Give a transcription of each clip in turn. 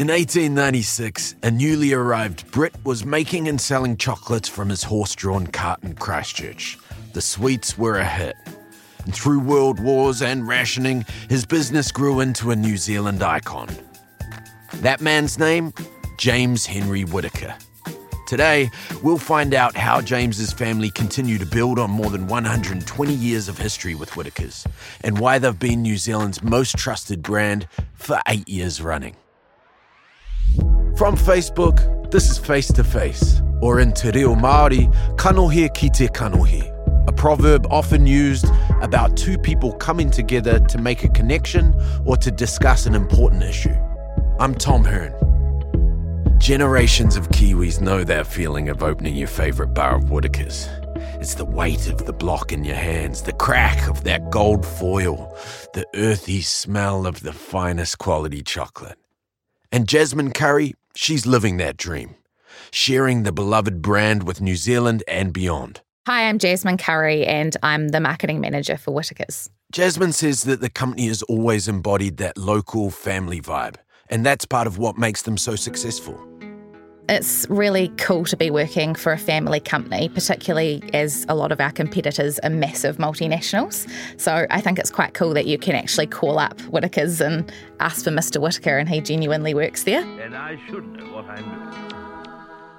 In 1896, a newly arrived Brit was making and selling chocolates from his horse drawn cart in Christchurch. The sweets were a hit. And through world wars and rationing, his business grew into a New Zealand icon. That man's name? James Henry Whittaker. Today, we'll find out how James's family continue to build on more than 120 years of history with Whittaker's and why they've been New Zealand's most trusted brand for eight years running. From Facebook, this is Face to Face, or in Te Reo Māori, kanohi ki te kanohi, a proverb often used about two people coming together to make a connection or to discuss an important issue. I'm Tom Hearn. Generations of Kiwis know that feeling of opening your favourite bar of Whittaker's. It's the weight of the block in your hands, the crack of that gold foil, the earthy smell of the finest quality chocolate. And Jasmine Curry, she's living that dream, sharing the beloved brand with New Zealand and beyond. Hi, I'm Jasmine Curry, and I'm the marketing manager for Whittaker's. Jasmine says that the company has always embodied that local family vibe, and that's part of what makes them so successful. It's really cool to be working for a family company, particularly as a lot of our competitors are massive multinationals. So I think it's quite cool that you can actually call up Whittaker's and ask for Mr. Whittaker, and he genuinely works there. And I should know what I'm doing.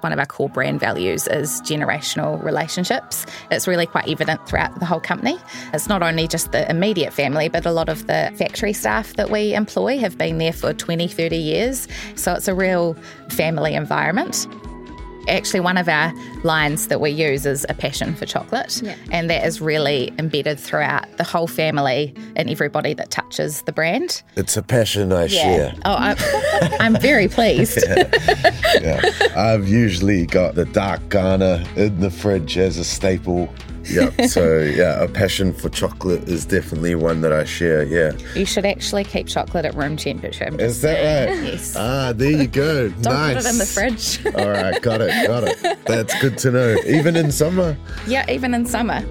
One of our core brand values is generational relationships. It's really quite evident throughout the whole company. It's not only just the immediate family, but a lot of the factory staff that we employ have been there for 20, 30 years. So it's a real family environment. Actually, one of our lines that we use is a passion for chocolate, Yeah. and that is really embedded throughout the whole family and everybody that touches the brand. It's a passion I share. Oh, I'm, I'm very pleased. Yeah. I've usually got the dark Ghana in the fridge as a staple. Yep. So yeah, a passion for chocolate is definitely one that I share. Yeah. You should actually keep chocolate at room temperature. I'm Is that saying. right? Yes. Ah, there you go. Don't nice. put it in the fridge. All right, got it, got it. That's good to know. Even in summer. yeah, even in summer.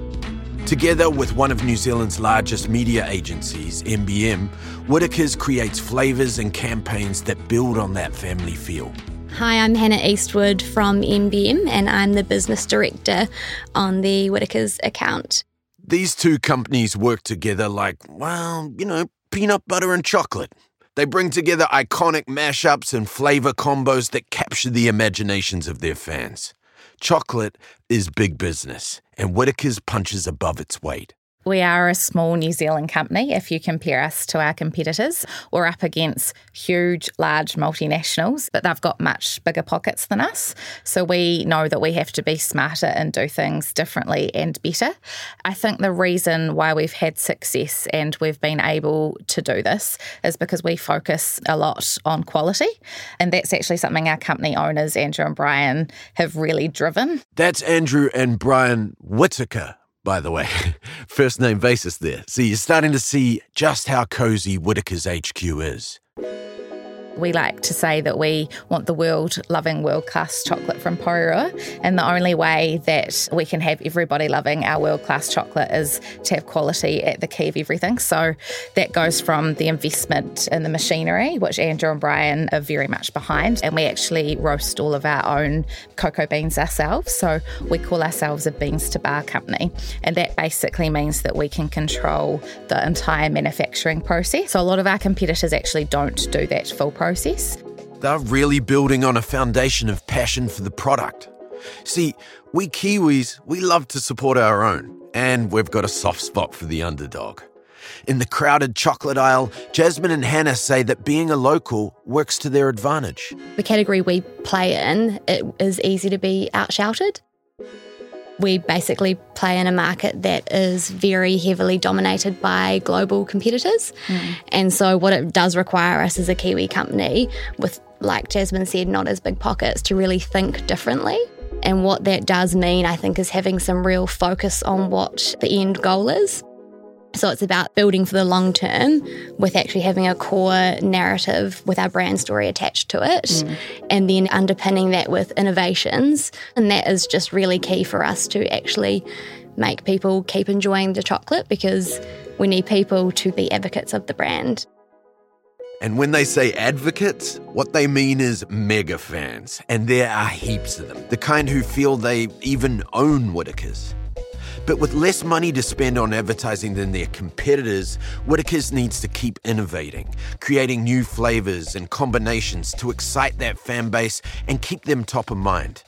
Together with one of New Zealand's largest media agencies, MBM, Whittaker's creates flavours and campaigns that build on that family feel. Hi, I'm Hannah Eastwood from MBM, and I'm the business director on the Whittaker's account. These two companies work together like, well, you know, peanut butter and chocolate. They bring together iconic mashups and flavour combos that capture the imaginations of their fans. Chocolate is big business, and Whittaker's punches above its weight. We are a small New Zealand company if you compare us to our competitors. We're up against huge, large multinationals, but they've got much bigger pockets than us. So we know that we have to be smarter and do things differently and better. I think the reason why we've had success and we've been able to do this is because we focus a lot on quality. And that's actually something our company owners, Andrew and Brian, have really driven. That's Andrew and Brian Whittaker, by the way. First name basis there. So you're starting to see just how cozy Whittaker's HQ is. We like to say that we want the world loving world class chocolate from Porirua, and the only way that we can have everybody loving our world class chocolate is to have quality at the key of everything. So that goes from the investment in the machinery, which Andrew and Brian are very much behind, and we actually roast all of our own cocoa beans ourselves. So we call ourselves a beans to bar company, and that basically means that we can control the entire manufacturing process. So a lot of our competitors actually don't do that full process. They're really building on a foundation of passion for the product. See, we Kiwis, we love to support our own, and we've got a soft spot for the underdog. In the crowded chocolate aisle, Jasmine and Hannah say that being a local works to their advantage. The category we play in, it is easy to be outshouted. We basically play in a market that is very heavily dominated by global competitors. Hmm. And so, what it does require us as a Kiwi company, with, like Jasmine said, not as big pockets, to really think differently. And what that does mean, I think, is having some real focus on what the end goal is. So it's about building for the long term with actually having a core narrative with our brand story attached to it mm. and then underpinning that with innovations. And that is just really key for us to actually make people keep enjoying the chocolate because we need people to be advocates of the brand. And when they say advocates, what they mean is mega fans. And there are heaps of them, the kind who feel they even own Whittaker's. But with less money to spend on advertising than their competitors, Whittaker's needs to keep innovating, creating new flavors and combinations to excite that fan base and keep them top of mind.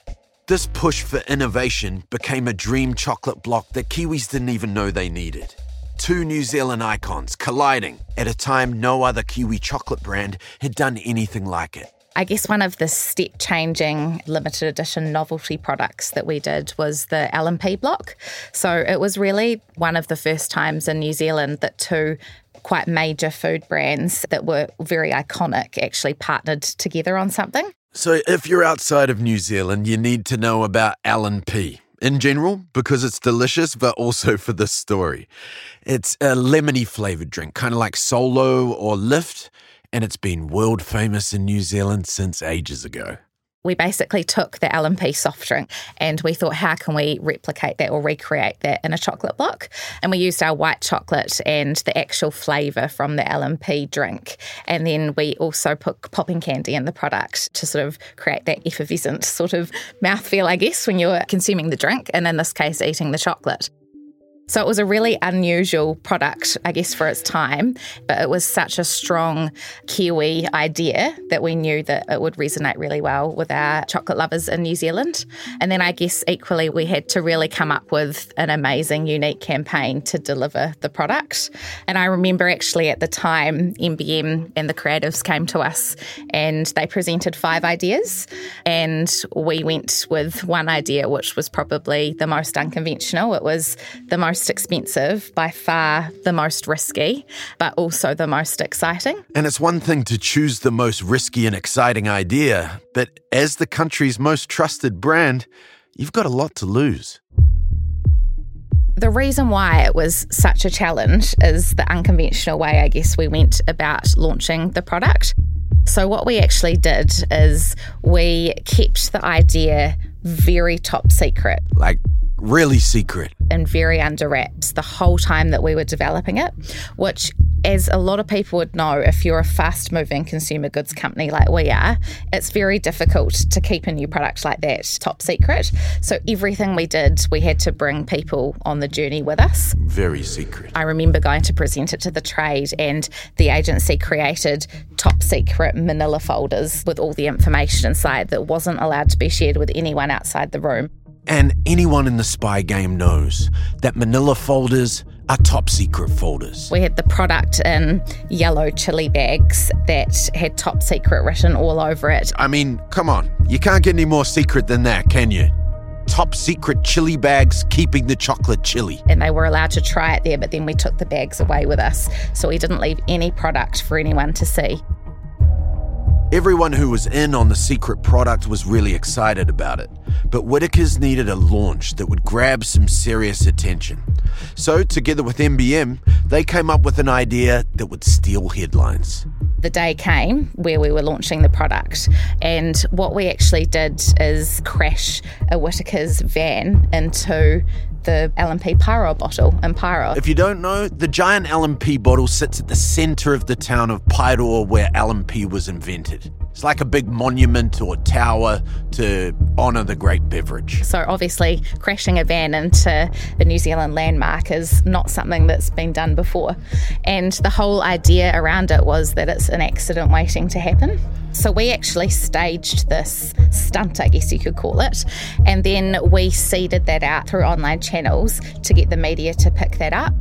This push for innovation became a dream chocolate block that Kiwis didn't even know they needed. Two New Zealand icons colliding at a time no other Kiwi chocolate brand had done anything like it. I guess one of the step changing limited edition novelty products that we did was the L&P block. So it was really one of the first times in New Zealand that two quite major food brands that were very iconic actually partnered together on something. So if you're outside of New Zealand, you need to know about L&P in general because it's delicious, but also for the story. It's a lemony flavored drink, kind of like Solo or Lift and it's been world famous in New Zealand since ages ago. We basically took the L&P soft drink and we thought, how can we replicate that or recreate that in a chocolate block? And we used our white chocolate and the actual flavour from the L&P drink. And then we also put popping candy in the product to sort of create that effervescent sort of mouthfeel, I guess, when you're consuming the drink, and in this case, eating the chocolate. So it was a really unusual product, I guess, for its time, but it was such a strong Kiwi idea that we knew that it would resonate really well with our chocolate lovers in New Zealand. And then I guess equally, we had to really come up with an amazing, unique campaign to deliver the product. And I remember actually at the time, MBM and the creatives came to us and they presented five ideas. And we went with one idea, which was probably the most unconventional. It was the most most expensive, by far the most risky, but also the most exciting. And it's one thing to choose the most risky and exciting idea, but as the country's most trusted brand, you've got a lot to lose. The reason why it was such a challenge is the unconventional way, I guess, we went about launching the product. So, what we actually did is we kept the idea very top secret. Like, really secret and very under wraps the whole time that we were developing it, which, as a lot of people would know, if you're a fast moving consumer goods company like we are, it's very difficult to keep a new product like that top secret. So, everything we did, we had to bring people on the journey with us. Very secret. I remember going to present it to the trade, and the agency created top secret manila folders with all the information inside that wasn't allowed to be shared with anyone outside the room. And anyone in the spy game knows that manila folders are top secret folders. We had the product in yellow chilly bags that had top secret written all over it. I mean, come on, you can't get any more secret than that, can you? Top secret chilly bags keeping the chocolate chilly. And they were allowed to try it there, but then we took the bags away with us. So we didn't leave any product for anyone to see. Everyone who was in on the secret product was really excited about it, but Whittaker's needed a launch that would grab some serious attention. So, together with MBM, they came up with an idea that would steal headlines. The day came where we were launching the product, and what we actually did is crash a Whittaker's van into the L&P Paeroa bottle in Paeroa. If you don't know, the giant L&P bottle sits at the centre of the town of Paeroa where L&P was invented. It's like a big monument or tower to honour the great beverage. So, obviously, crashing a van into the New Zealand landmark is not something that's been done before. And the whole idea around it was that it's an accident waiting to happen. So, we actually staged this stunt, I guess you could call it. And then we seeded that out through online channels to get the media to pick that up.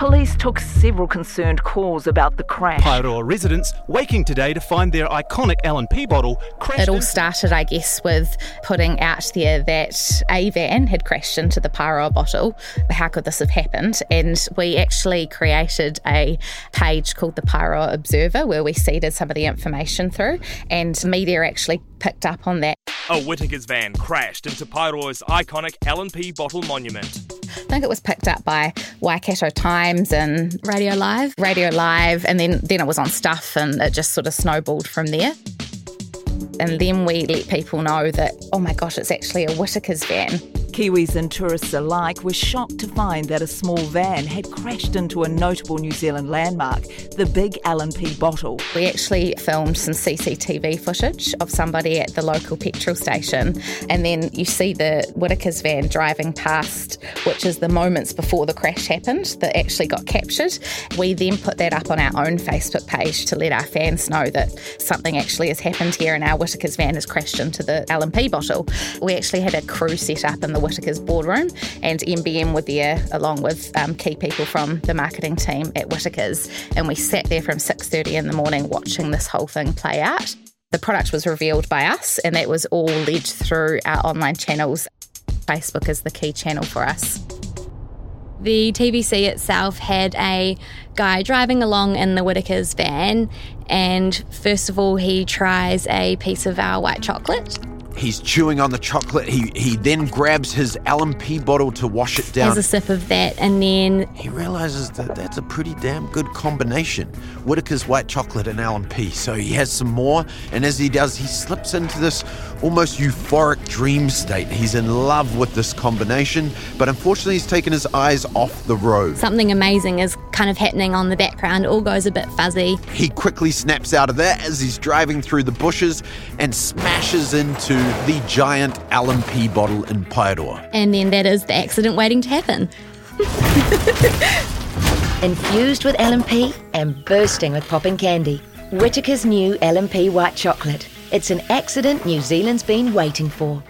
Police took several concerned calls about the crash. Paeroa residents waking today to find their iconic L&P bottle crashed. It all started, I guess, with putting out there that a van had crashed into the Paeroa bottle. How could this have happened? And we actually created a page called the Paeroa Observer where we seeded some of the information through, and media actually picked up on that. A Whittaker's van crashed into Paeroa's iconic L&P bottle monument. I think it was picked up by Waikato Times and Radio Live. Radio Live, and then, then it was on Stuff, and it just sort of snowballed from there. And then we let people know that, oh my gosh, it's actually a Whittaker's van. Kiwis and tourists alike were shocked to find that a small van had crashed into a notable New Zealand landmark, the big L&P bottle. We actually filmed some CCTV footage of somebody at the local petrol station, and then you see the Whittaker's van driving past, which is the moments before the crash happened that actually got captured. We then put that up on our own Facebook page to let our fans know that something actually has happened here and our Whittaker's van has crashed into the L&P bottle. We actually had a crew set up in the Whittaker's boardroom, and MBM were there along with um, key people from the marketing team at Whittaker's. and we sat there from 6:30 in the morning watching this whole thing play out. The product was revealed by us, and that was all led through our online channels. Facebook is the key channel for us. The TVC itself had a guy driving along in the Whittaker's van, and first of all, he tries a piece of our white chocolate. He's chewing on the chocolate. He he then grabs his L&P bottle to wash it down. Has a sip of that, and then he realizes that that's a pretty damn good combination. Whittaker's white chocolate and L&P. So he has some more, and as he does, he slips into this almost euphoric dream state. He's in love with this combination, but unfortunately, he's taken his eyes off the road. something amazing is kind of happening on the background. All goes a bit fuzzy. He quickly snaps out of that as he's driving through the bushes and smashes into the giant L&P bottle in Paeroa. And then that is the accident waiting to happen. Infused with L&P and bursting with popping candy. Whittaker's new L&P white chocolate. It's an accident New Zealand's been waiting for.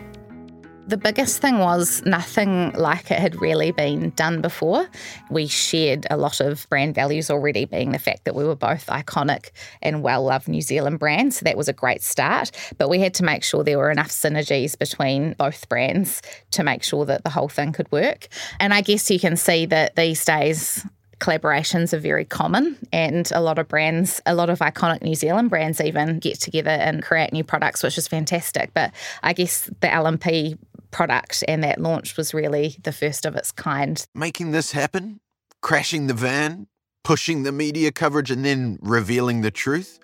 The biggest thing was nothing like it had really been done before. We shared a lot of brand values already, being the fact that we were both iconic and well loved New Zealand brands. So that was a great start. But we had to make sure there were enough synergies between both brands to make sure that the whole thing could work. And I guess you can see that these days, collaborations are very common and a lot of brands a lot of iconic new zealand brands even get together and create new products which is fantastic but i guess the L&P product and that launch was really the first of its kind Making this happen, crashing the van, pushing the media coverage, and then revealing the truth,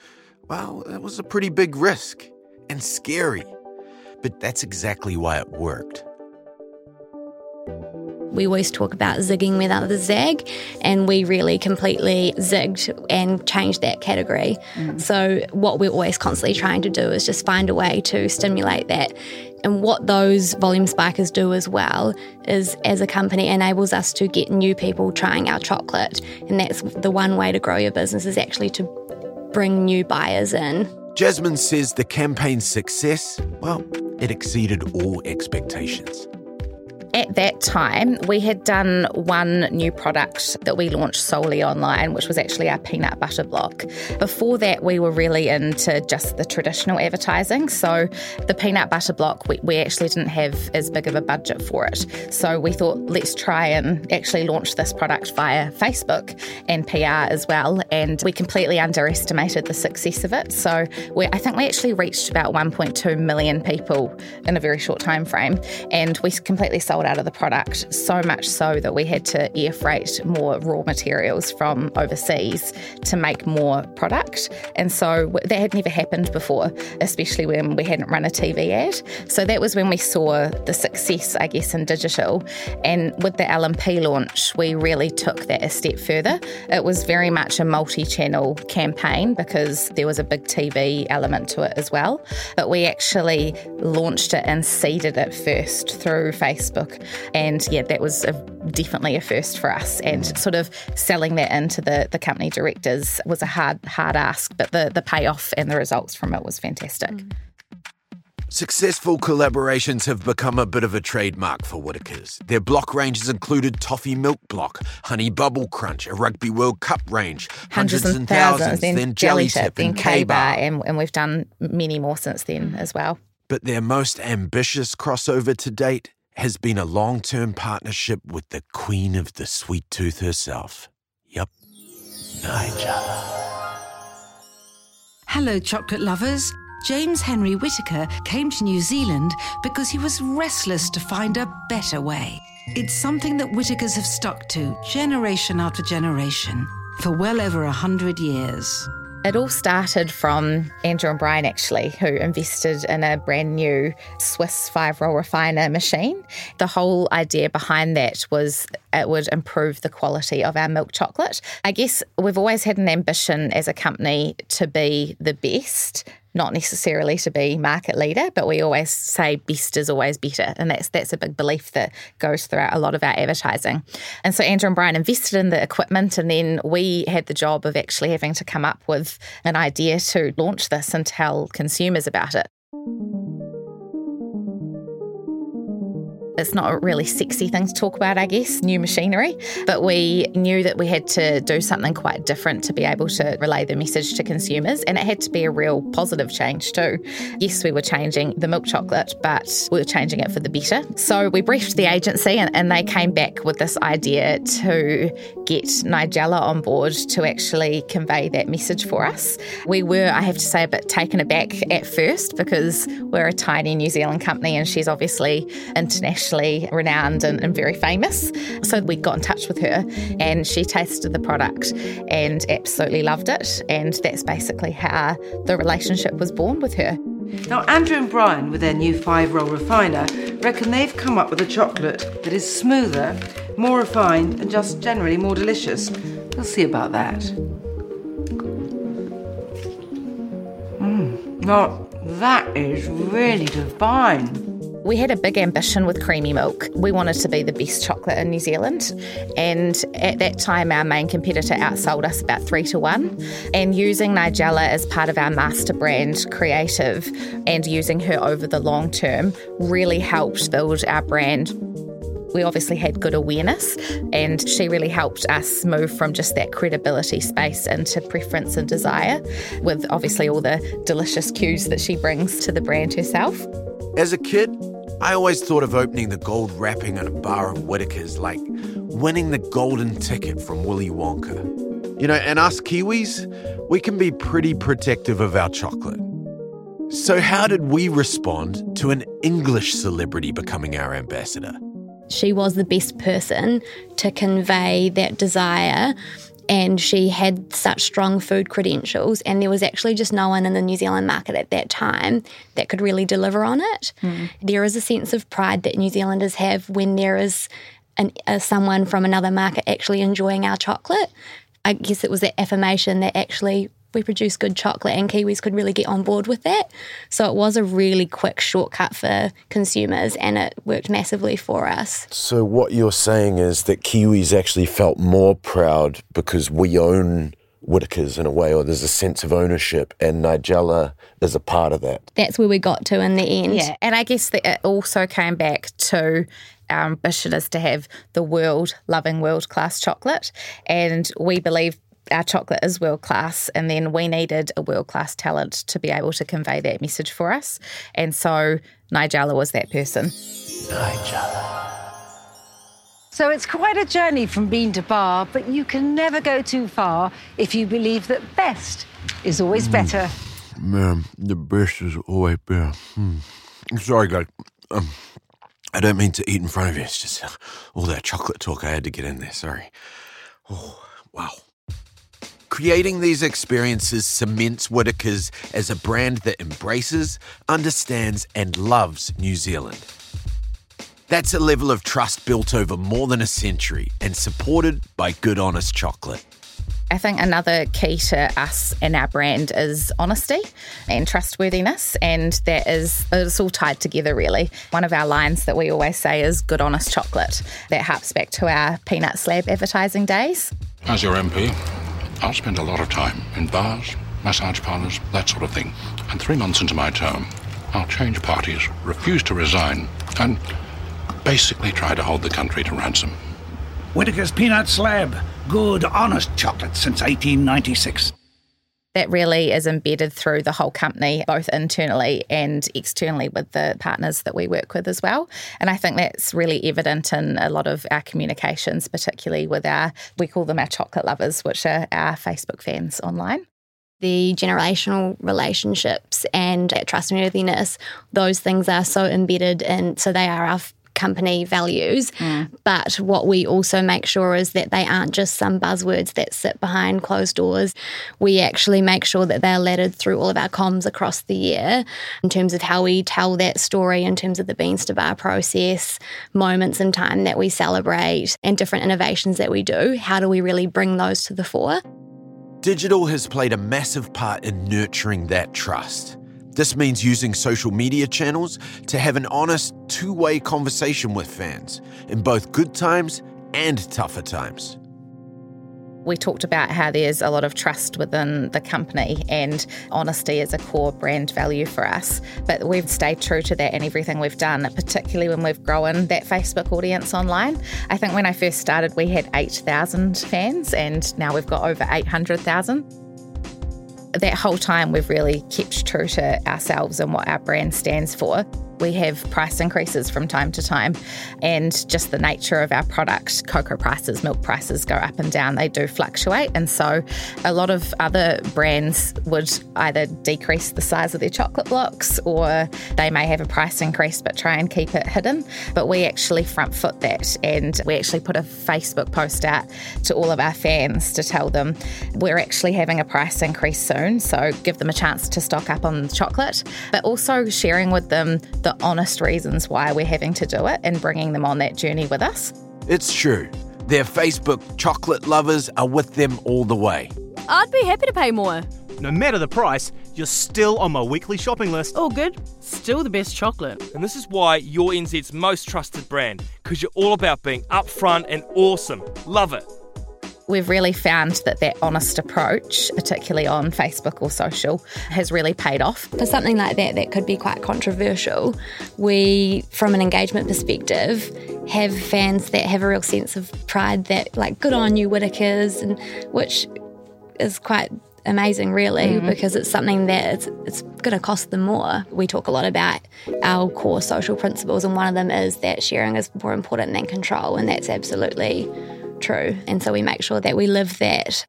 well, that was a pretty big risk and scary. But that's exactly why it worked. We always talk about zigging where others zag, and we really completely zigged and changed that category. Mm. So, what we're always constantly trying to do is just find a way to stimulate that. And what those volume spikers do as well is, as a company, enables us to get new people trying our chocolate. And that's the one way to grow your business is actually to bring new buyers in. Jasmine says the campaign's success, well, it exceeded all expectations. At that time, we had done one new product that we launched solely online, which was actually our peanut butter block. Before that, we were really into just the traditional advertising. So, the peanut butter block, we, we actually didn't have as big of a budget for it. So, we thought, let's try and actually launch this product via Facebook and PR as well. And we completely underestimated the success of it. So, we, I think we actually reached about 1.2 million people in a very short time frame. And we completely sold out of the product, so much so that we had to air freight more raw materials from overseas to make more product. And so that had never happened before, especially when we hadn't run a TV ad. So that was when we saw the success, I guess, in digital. And with the L&P launch, we really took that a step further. It was very much a multi-channel campaign because there was a big TV element to it as well. But we actually launched it and seeded it first through Facebook. And yeah, that was a, definitely a first for us. And sort of selling that into the, the company directors was a hard, hard ask, but the, the payoff and the results from it was fantastic. Mm. Successful collaborations have become a bit of a trademark for Whittaker's. Their block ranges included Toffee Milk Block, Honey Bubble Crunch, a Rugby World Cup range, Hundreds, and thousands, then, Jelly Tip, then K Bar, and, and we've done many more since then as well. But their most ambitious crossover to date has been a long term partnership with the queen of the sweet tooth herself. Yep, Nigella. Hello, chocolate lovers. James Henry Whittaker came to New Zealand because he was restless to find a better way. It's something that Whittakers have stuck to generation after generation for well over a hundred years. It all started from Andrew and Brian, actually, who invested in a brand new Swiss five roll refiner machine. The whole idea behind that was it would improve the quality of our milk chocolate. I guess we've always had an ambition as a company to be the best not necessarily to be market leader, but we always say best is always better. And that's that's a big belief that goes throughout a lot of our advertising. And so Andrew and Brian invested in the equipment and then we had the job of actually having to come up with an idea to launch this and tell consumers about it. It's not a really sexy thing to talk about, I guess, new machinery, but we knew that we had to do something quite different to be able to relay the message to consumers, and it had to be a real positive change too. Yes, we were changing the milk chocolate, but we were changing it for the better. So we briefed the agency, and, and they came back with this idea to get Nigella on board to actually convey that message for us. We were, I have to say, a bit taken aback at first because we're a tiny New Zealand company, and she's obviously international internationally renowned and, and very famous. So we got in touch with her and she tasted the product and absolutely loved it. And that's basically how the relationship was born with her. Now, Andrew and Brian, with their new five roll refiner, reckon they've come up with a chocolate that is smoother, more refined, and just generally more delicious. We'll see about that. Mmm, now that is really divine. We had a big ambition with creamy milk. We wanted to be the best chocolate in New Zealand. And at that time, our main competitor outsold us about three to one. And using Nigella as part of our master brand creative and using her over the long term really helped build our brand we obviously had good awareness, and she really helped us move from just that credibility space into preference and desire, with obviously all the delicious cues that she brings to the brand herself. As a kid, I always thought of opening the gold wrapping on a bar of Whittaker's like winning the golden ticket from Willy Wonka. You know, and us Kiwis, we can be pretty protective of our chocolate. So, how did we respond to an English celebrity becoming our ambassador? She was the best person to convey that desire and she had such strong food credentials and there was actually just no one in the New Zealand market at that time that could really deliver on it. Mm. There is a sense of pride that New Zealanders have when there is an, uh, someone from another market actually enjoying our chocolate. I guess it was that affirmation that actually we produce good chocolate and Kiwis could really get on board with that. So it was a really quick shortcut for consumers and it worked massively for us. So what you're saying is that Kiwis actually felt more proud because we own Whittaker's in a way, or there's a sense of ownership, and Nigella is a part of that. That's where we got to in the end. Yeah, and I guess that it also came back to um, our ambition is to have the world loving world class chocolate, and we believe our chocolate is world class, and then we needed a world class talent to be able to convey that message for us. And so Nigella was that person. Nigella. So it's quite a journey from bean to bar, but you can never go too far if you believe that best is always mm. better. Man, the best is always better. Mm. Sorry, guys. Um, I don't mean to eat in front of you. It's just all that chocolate talk I had to get in there. Sorry. Oh, wow. Creating these experiences cements Whittaker's as a brand that embraces, understands, and loves New Zealand. That's a level of trust built over more than a century and supported by good, honest chocolate. I think another key to us and our brand is honesty and trustworthiness, and that is it's all tied together really. One of our lines that we always say is "good, honest chocolate." That harps back to our peanut slab advertising days. As your MP, I'll spend a lot of time in bars, massage parlours, that sort of thing. And three months into my term, I'll change parties, refuse to resign, and basically try to hold the country to ransom. Whittaker's Peanut Slab. Good, honest chocolate since 1896 that really is embedded through the whole company, both internally and externally with the partners that we work with as well. And I think that's really evident in a lot of our communications, particularly with our, we call them our chocolate lovers, which are our Facebook fans online the generational relationships and trustworthiness, those things are so embedded and so they are our company values. Mm. But what we also make sure is that they aren't just some buzzwords that sit behind closed doors. We actually make sure that they're lettered through all of our comms across the year in terms of how we tell that story, in terms of the Beans to Bar process, moments in time that we celebrate, and different innovations that we do. How do we really bring those to the fore? Digital has played a massive part in nurturing that trust. This means using social media channels to have an honest, two way conversation with fans in both good times and tougher times. We talked about how there's a lot of trust within the company and honesty is a core brand value for us. But we've stayed true to that in everything we've done, particularly when we've grown that Facebook audience online. I think when I first started, we had 8,000 fans and now we've got over 800,000 that whole time we've really kept true to ourselves and what our brand stands for. We have price increases from time to time, and just the nature of our product, cocoa prices, milk prices go up and down, they do fluctuate. And so, a lot of other brands would either decrease the size of their chocolate blocks or they may have a price increase but try and keep it hidden. But we actually front foot that, and we actually put a Facebook post out to all of our fans to tell them we're actually having a price increase soon. So, give them a chance to stock up on chocolate, but also sharing with them the honest reasons why we're having to do it and bringing them on that journey with us. It's true. Their Facebook chocolate lovers are with them all the way. I'd be happy to pay more. No matter the price, you're still on my weekly shopping list. All good. Still the best chocolate. And this is why you're NZ's most trusted brand, because you're all about being upfront and awesome. Love it we've really found that that honest approach, particularly on Facebook or social, has really paid off. For something like that, that could be quite controversial. We, from an engagement perspective, have fans that have a real sense of pride that, like, good on you, Whittaker's, and which is quite amazing, really, mm-hmm. because it's something that it's, it's going to cost them more. We talk a lot about our core social principles, and one of them is that sharing is more important than control, and that's absolutely true. And so we make sure that we live that.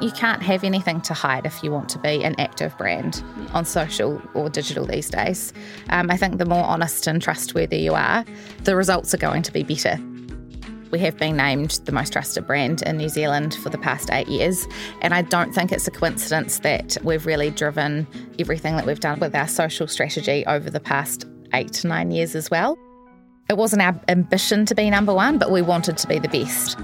You can't have anything to hide if you want to be an active brand on social or digital these days. Um, I think the more honest and trustworthy you are, the results are going to be better. We have been named the most trusted brand in New Zealand for the past eight years, and I don't think it's a coincidence that we've really driven everything that we've done with our social strategy over the past eight to nine years as well. It wasn't our ambition to be number one, but we wanted to be the best.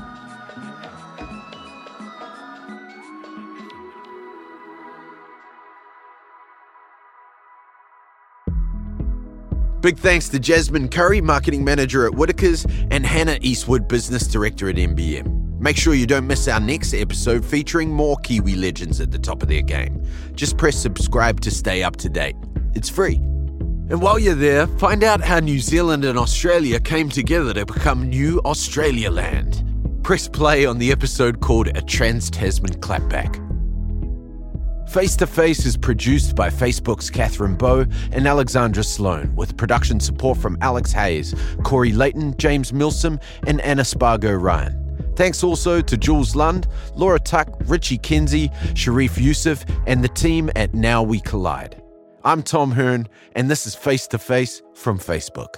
Big thanks to Jasmine Curry, Marketing Manager at Whittaker's, and Hannah Eastwood, Business Director at MBM. Make sure you don't miss our next episode featuring more Kiwi legends at the top of their game. Just press subscribe to stay up to date. It's free. And while you're there, find out how New Zealand and Australia came together to become New Australia Land. Press play on the episode called A Trans Tasman Clapback. Face to Face is produced by Facebook's Catherine Bow and Alexandra Sloan, with production support from Alex Hayes, Corey Layton, James Milsom, and Anna Spargo Ryan. Thanks also to Jules Lund, Laura Tuck, Richie Kenzie, Sharif Youssef, and the team at Now We Collide. I'm Tom Hearn, and this is Face to Face from Facebook.